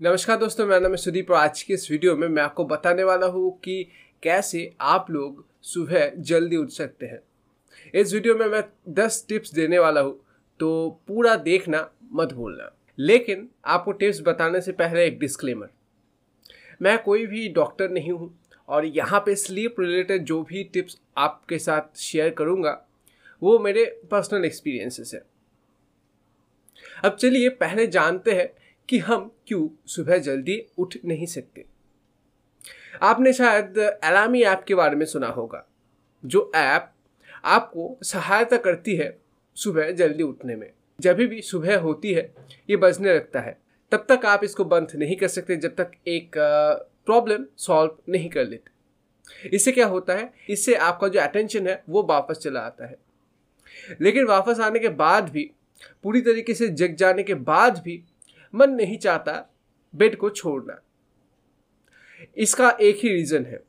नमस्कार दोस्तों, मेरा नाम है सुदीप और आज की इस वीडियो में मैं आपको बताने वाला हूँ कि कैसे आप लोग सुबह जल्दी उठ सकते हैं। इस वीडियो में मैं 10 टिप्स देने वाला हूँ तो पूरा देखना मत भूलना। लेकिन आपको टिप्स बताने से पहले एक डिस्क्लेमर मैं कोई भी डॉक्टर नहीं हूँ और यहाँ पे स्लीप रिलेटेड जो भी टिप्स आपके साथ शेयर करूँगा, वो मेरे पर्सनल एक्सपीरियंसेस है। अब चलिए, पहले जानते हैं कि हम क्यों सुबह जल्दी उठ नहीं सकते? आपने शायद अलामी ऐप के बारे में सुना होगा, जो ऐप आपको सहायता करती है सुबह जल्दी उठने में। जब भी सुबह होती है, ये बजने लगता है। तब तक आप इसको बंद नहीं कर सकते, जब तक एक प्रॉब्लम सॉल्व नहीं कर लेते। इससे क्या होता है? इससे आपका जो अटेंशन है, वो वापस चला आता है। लेकिन वापस आने के बाद भी, पूरी तरीके से जग जाने के बाद भी मन नहीं चाहता बेड को छोड़ना। इसका एक ही रीज़न है,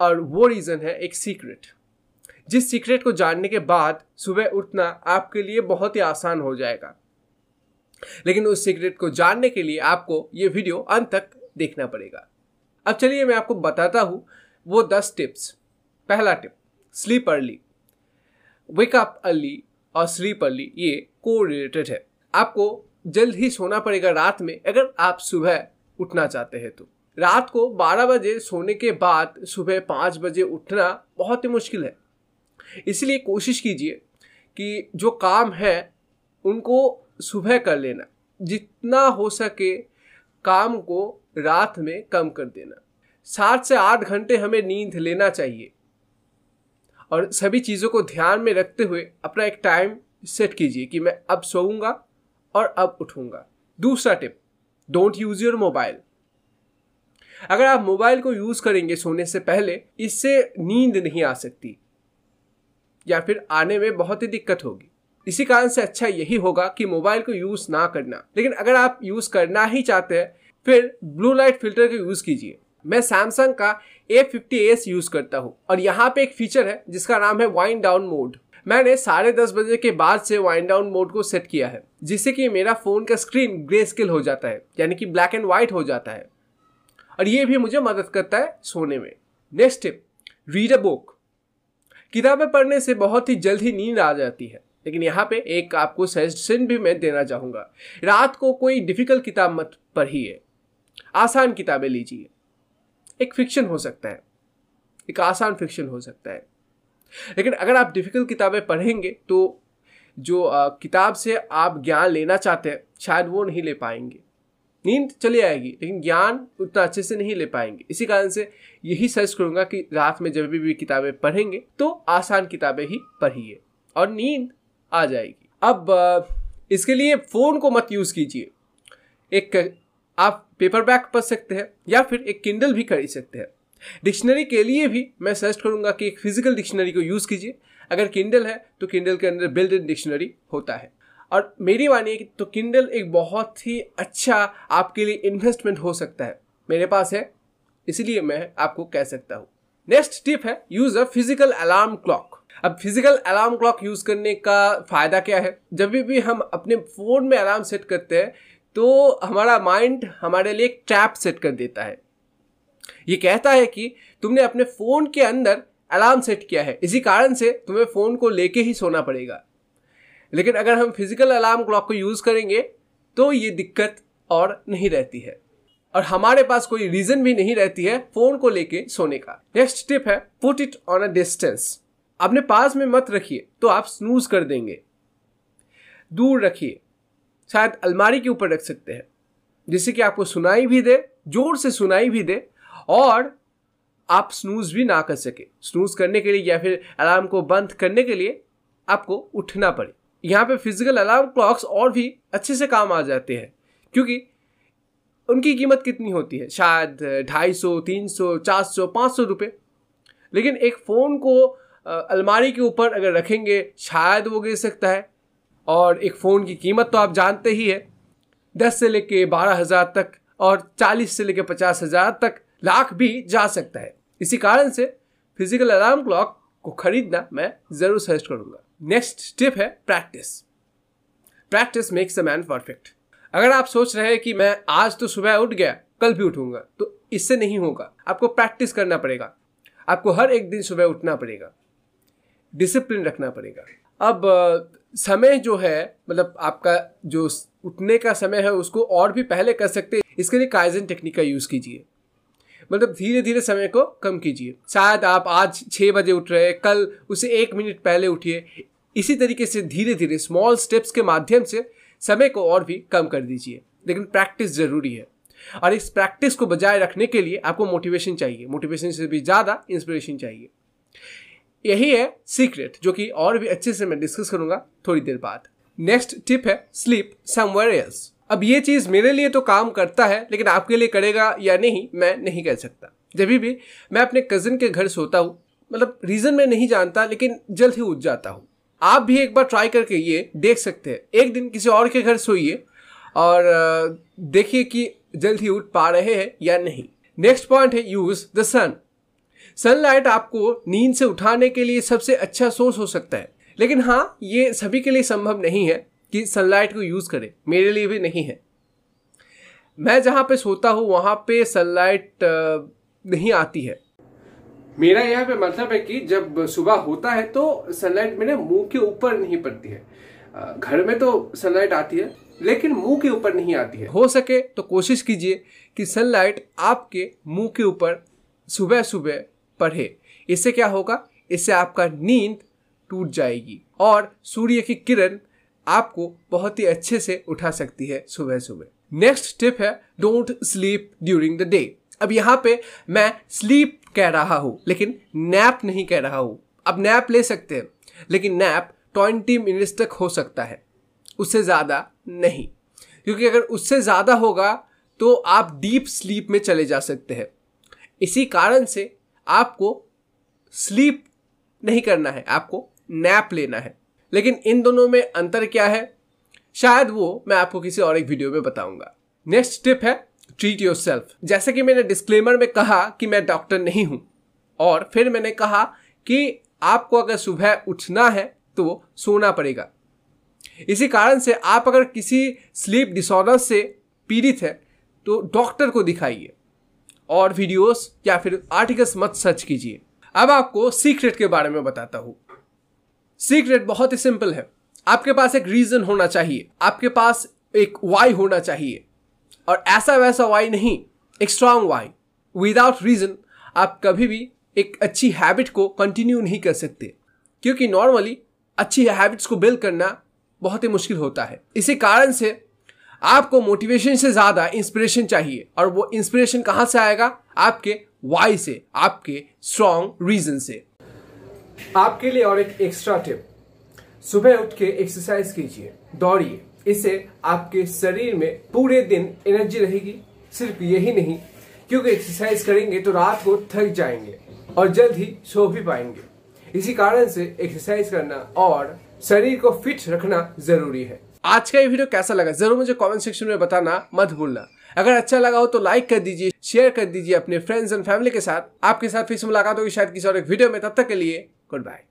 और वो रीज़न है एक सीक्रेट जिस सीक्रेट को जानने के बाद सुबह उठना आपके लिए बहुत ही आसान हो जाएगा। लेकिन उस सीक्रेट को जानने के लिए आपको ये वीडियो अंत तक देखना पड़ेगा। अब चलिए मैं आपको बताता हूँ वो दस टिप्स पहला tip sleep early wake up early और स्लीप अर्ली ये को रिलेटेड है। आपको जल्द ही सोना पड़ेगा रात में, अगर आप सुबह उठना चाहते हैं तो। रात को 12 बजे सोने के बाद सुबह पाँच बजे उठना बहुत ही मुश्किल है। इसलिए कोशिश कीजिए कि जो काम है, उनको सुबह कर लेना। जितना हो सके काम को रात में कम कर देना। सात से आठ घंटे हमें नींद लेना चाहिए। और सभी चीज़ों को ध्यान में रखते हुए अपना एक टाइम सेट कीजिए कि मैं अब सोऊँगा और अब उठूँगा। दूसरा tip don't use your mobile अगर आप मोबाइल को यूज़ करेंगे सोने से पहले, इससे नींद नहीं आ सकती। या फिर आने में बहुत ही दिक्कत होगी। इसी कारण से अच्छा यही होगा कि मोबाइल को यूज़ ना करना। लेकिन अगर आप यूज़ करना ही चाहते हैं, फिर ब्लू लाइट फ़िल्टर का यूज़ कीजिए। मैं सैमसंग का ए फिफ्टी एस यूज़ करता हूँ। और यहाँ पे एक फीचर है, जिसका नाम है वाइंड डाउन मोड मैंने साढ़े दस बजे के बाद से वाइंड डाउन मोड को सेट किया है, जिससे कि मेरा फ़ोन का स्क्रीन ग्रे स्किल हो जाता है, यानी कि ब्लैक एंड व्हाइट हो जाता है। और ये भी मुझे मदद करता है सोने में। Next tip read a book किताबें पढ़ने से बहुत ही जल्द ही नींद आ जाती है, लेकिन यहाँ पे एक आपको सजेशन भी मैं देना चाहूँगा। रात को कोई डिफ़िकल्ट किताब मत पढ़िए। आसान किताबें लीजिए। एक फिक्शन हो सकता है। एक आसान फिक्शन हो सकता है। लेकिन अगर आप डिफ़िकल्ट किताबें पढ़ेंगे तो जो किताब से आप ज्ञान लेना चाहते हैं शायद वो नहीं ले पाएँगे। नींद चली आएगी लेकिन ज्ञान उतना अच्छे से नहीं ले पाएँगे। इसी कारण से यही सर्च करूँगा कि रात में जब भी, भी किताबें पढ़ेंगे तो आसान किताबें ही पढ़िए और नींद आ जाएगी। अब इसके लिए फ़ोन को मत यूज़ कीजिए। एक आप पेपर बैक पढ़ सकते हैं या फिर एक किंडल भी खरीद सकते हैं। डिक्शनरी के लिए भी मैं सजेस्ट करूँगा कि एक फ़िज़िकल डिक्शनरी को यूज़ कीजिए। अगर किंडल है तो किंडल के अंदर बिल्ड इन डिक्शनरी होता है। और मेरी मानिए तो किंडल एक बहुत ही अच्छा आपके लिए इन्वेस्टमेंट हो सकता है। मेरे पास है, इसलिए मैं आपको कह सकता हूँ। नेक्स्ट टिप है use a physical alarm clock अब फ़िज़िकल अलार्म क्लॉक यूज़ करने का फ़ायदा क्या है? जब भी हम अपने फ़ोन में अलार्म सेट करते हैं तो हमारा माइंड हमारे लिए एक ट्रैप सेट कर देता है। ये कहता है कि तुमने अपने फ़ोन के अंदर अलार्म सेट किया है। इसी कारण से तुम्हें फ़ोन को लेके ही सोना पड़ेगा। लेकिन अगर हम फ़िज़िकल अलार्म क्लॉक को यूज़ करेंगे तो ये दिक्कत और नहीं रहती है। और हमारे पास कोई रीजन भी नहीं रहती है फ़ोन को लेके सोने का। नेक्स्ट टिप है put it on a distance अपने पास में मत रखिए तो आप स्नूज कर देंगे। दूर रखिए। शायद अलमारी के ऊपर रख सकते हैं, जिससे कि आपको सुनाई भी दे, ज़ोर से सुनाई भी दे और आप स्नूज भी ना कर सके। स्नूज करने के लिए या फिर अलार्म को बंद करने के लिए आपको उठना पड़े। यहाँ पे फ़िज़िकल अलार्म क्लॉक्स और भी अच्छे से काम आ जाते हैं, क्योंकि उनकी कीमत कितनी होती है? शायद ढाई सौ, तीन सौ, चार सौ, पाँच सौ रुपये। लेकिन एक फ़ोन को अलमारी के ऊपर अगर रखेंगे, शायद वो गिर सकता है। और एक फ़ोन की कीमत तो आप जानते ही है, दस से लेके बारह हज़ार तक और चालीस से लेके पचास हज़ार तक लाख भी जा सकता है। इसी कारण से फ़िज़िकल अलार्म क्लॉक को खरीदना मैं ज़रूर सजेस्ट करूँगा। नेक्स्ट टिप है practice practice makes a man perfect अगर आप सोच रहे हैं कि मैं आज तो सुबह उठ गया, कल भी उठूँगा तो इससे नहीं होगा। आपको प्रैक्टिस करना पड़ेगा। आपको हर एक दिन सुबह उठना पड़ेगा। डिसिप्लिन रखना पड़ेगा। अब समय जो है मतलब आपका जो उठने का समय है, उसको और भी पहले कर सकते हैं। इसके लिए काइजन टेक्निक का यूज़ कीजिए। मतलब धीरे धीरे समय को कम कीजिए। शायद आप आज छः बजे उठ रहे हैं, कल उसे एक मिनट पहले उठिए। इसी तरीके से धीरे धीरे स्मॉल स्टेप्स के माध्यम से समय को और भी कम कर दीजिए। लेकिन प्रैक्टिस ज़रूरी है। और इस प्रैक्टिस को बजाय रखने के लिए आपको मोटिवेशन चाहिए। मोटिवेशन से भी ज़्यादा इंस्पिरेशन चाहिए। यही है सीक्रेट जो कि और भी अच्छे से मैं डिस्कस करूँगा थोड़ी देर बाद। नेक्स्ट टिप है स्लीप समवेयर एल्स अब ये चीज़ मेरे लिए तो काम करता है, लेकिन आपके लिए करेगा या नहीं, मैं नहीं कह सकता। जब भी मैं अपने कज़न के घर सोता हूँ मतलब रीज़न मैं नहीं जानता, लेकिन जल्द ही उठ जाता हूँ। आप भी एक बार ट्राई करके ये देख सकते हैं। एक दिन किसी और के घर सोइए और देखिए कि जल्द ही उठ पा रहे हैं या नहीं। नेक्स्ट पॉइंट है यूज़ द सन सनलाइट आपको नींद से उठाने के लिए सबसे अच्छा सोर्स हो सकता है। लेकिन हाँ ये सभी के लिए संभव नहीं है। कि सनलाइट को यूज़ करें। मेरे लिए भी नहीं है। मैं जहाँ पे सोता हूँ वहाँ पे सनलाइट नहीं आती है। मेरा यहाँ पे मतलब है कि जब सुबह होता है तो सनलाइट मेरे मुँह के ऊपर नहीं पड़ती है। घर में तो सनलाइट आती है लेकिन मुँह के ऊपर नहीं आती है। हो सके तो कोशिश कीजिए कि सनलाइट आपके मुँह के ऊपर सुबह सुबह पढ़े। इससे क्या होगा? इससे आपका नींद टूट जाएगी और सूर्य की किरण आपको बहुत ही अच्छे से उठा सकती है सुबह सुबह। नेक्स्ट टिप है don't sleep during the day अब यहाँ पे मैं स्लीप कह रहा हूँ, लेकिन नैप नहीं कह रहा हूँ। अब नैप ले सकते हैं, लेकिन नैप ट्वेंटी मिनट्स तक हो सकता है। उससे ज़्यादा नहीं। क्योंकि अगर उससे ज़्यादा होगा तो आप डीप स्लीप में चले जा सकते हैं। इसी कारण से आपको स्लीप नहीं करना है, आपको नैप लेना है। लेकिन इन दोनों में अंतर क्या है? शायद वो मैं आपको किसी और एक वीडियो में बताऊँगा। नेक्स्ट टिप है ट्रीट योर सेल्फ जैसे कि मैंने डिस्क्लेमर में कहा कि मैं डॉक्टर नहीं हूँ, और फिर मैंने कहा कि आपको अगर सुबह उठना है तो सोना पड़ेगा। इसी कारण से आप अगर किसी स्लीप डिसऑर्डर से पीड़ित है तो डॉक्टर को दिखाइए, और वीडियोस या फिर आर्टिकल्स मत सर्च कीजिए। अब आपको सीक्रेट के बारे में बताता हूँ। सीक्रेट बहुत ही सिंपल है। आपके पास एक रीजन होना चाहिए। आपके पास एक वाई होना चाहिए। और ऐसा वैसा वाई नहीं, एक स्ट्रांग वाई विदाउट रीजन आप कभी भी एक अच्छी हैबिट को कंटिन्यू नहीं कर सकते। क्योंकि नॉर्मली अच्छी हैबिट्स को बिल्ड करना बहुत ही मुश्किल होता है। इसी कारण से आपको मोटिवेशन से ज़्यादा इंस्पिरेशन चाहिए। और वो इंस्पिरेशन कहाँ से आएगा? आपके वाई से, आपके स्ट्रांग रीजन से। आपके लिए और एक एक्स्ट्रा टिप सुबह उठ के एक्सरसाइज कीजिए, दौड़िए। इससे आपके शरीर में पूरे दिन एनर्जी रहेगी। सिर्फ़ यही नहीं, क्योंकि एक्सरसाइज करेंगे तो रात को थक जाएँगे और जल्द ही सो भी पाएँगे। इसी कारण से एक्सरसाइज करना और शरीर को फिट रखना ज़रूरी है। आज का ये वीडियो कैसा लगा, ज़रूर मुझे कमेंट सेक्शन में बताना मत भूलना। अगर अच्छा लगा हो तो लाइक कर दीजिए शेयर कर दीजिए अपने फ्रेंड्स एंड फैमिली के साथ। आपके साथ फिर मुलाकात होगी शायद किसी और एक वीडियो में, तब तक के लिए Goodbye.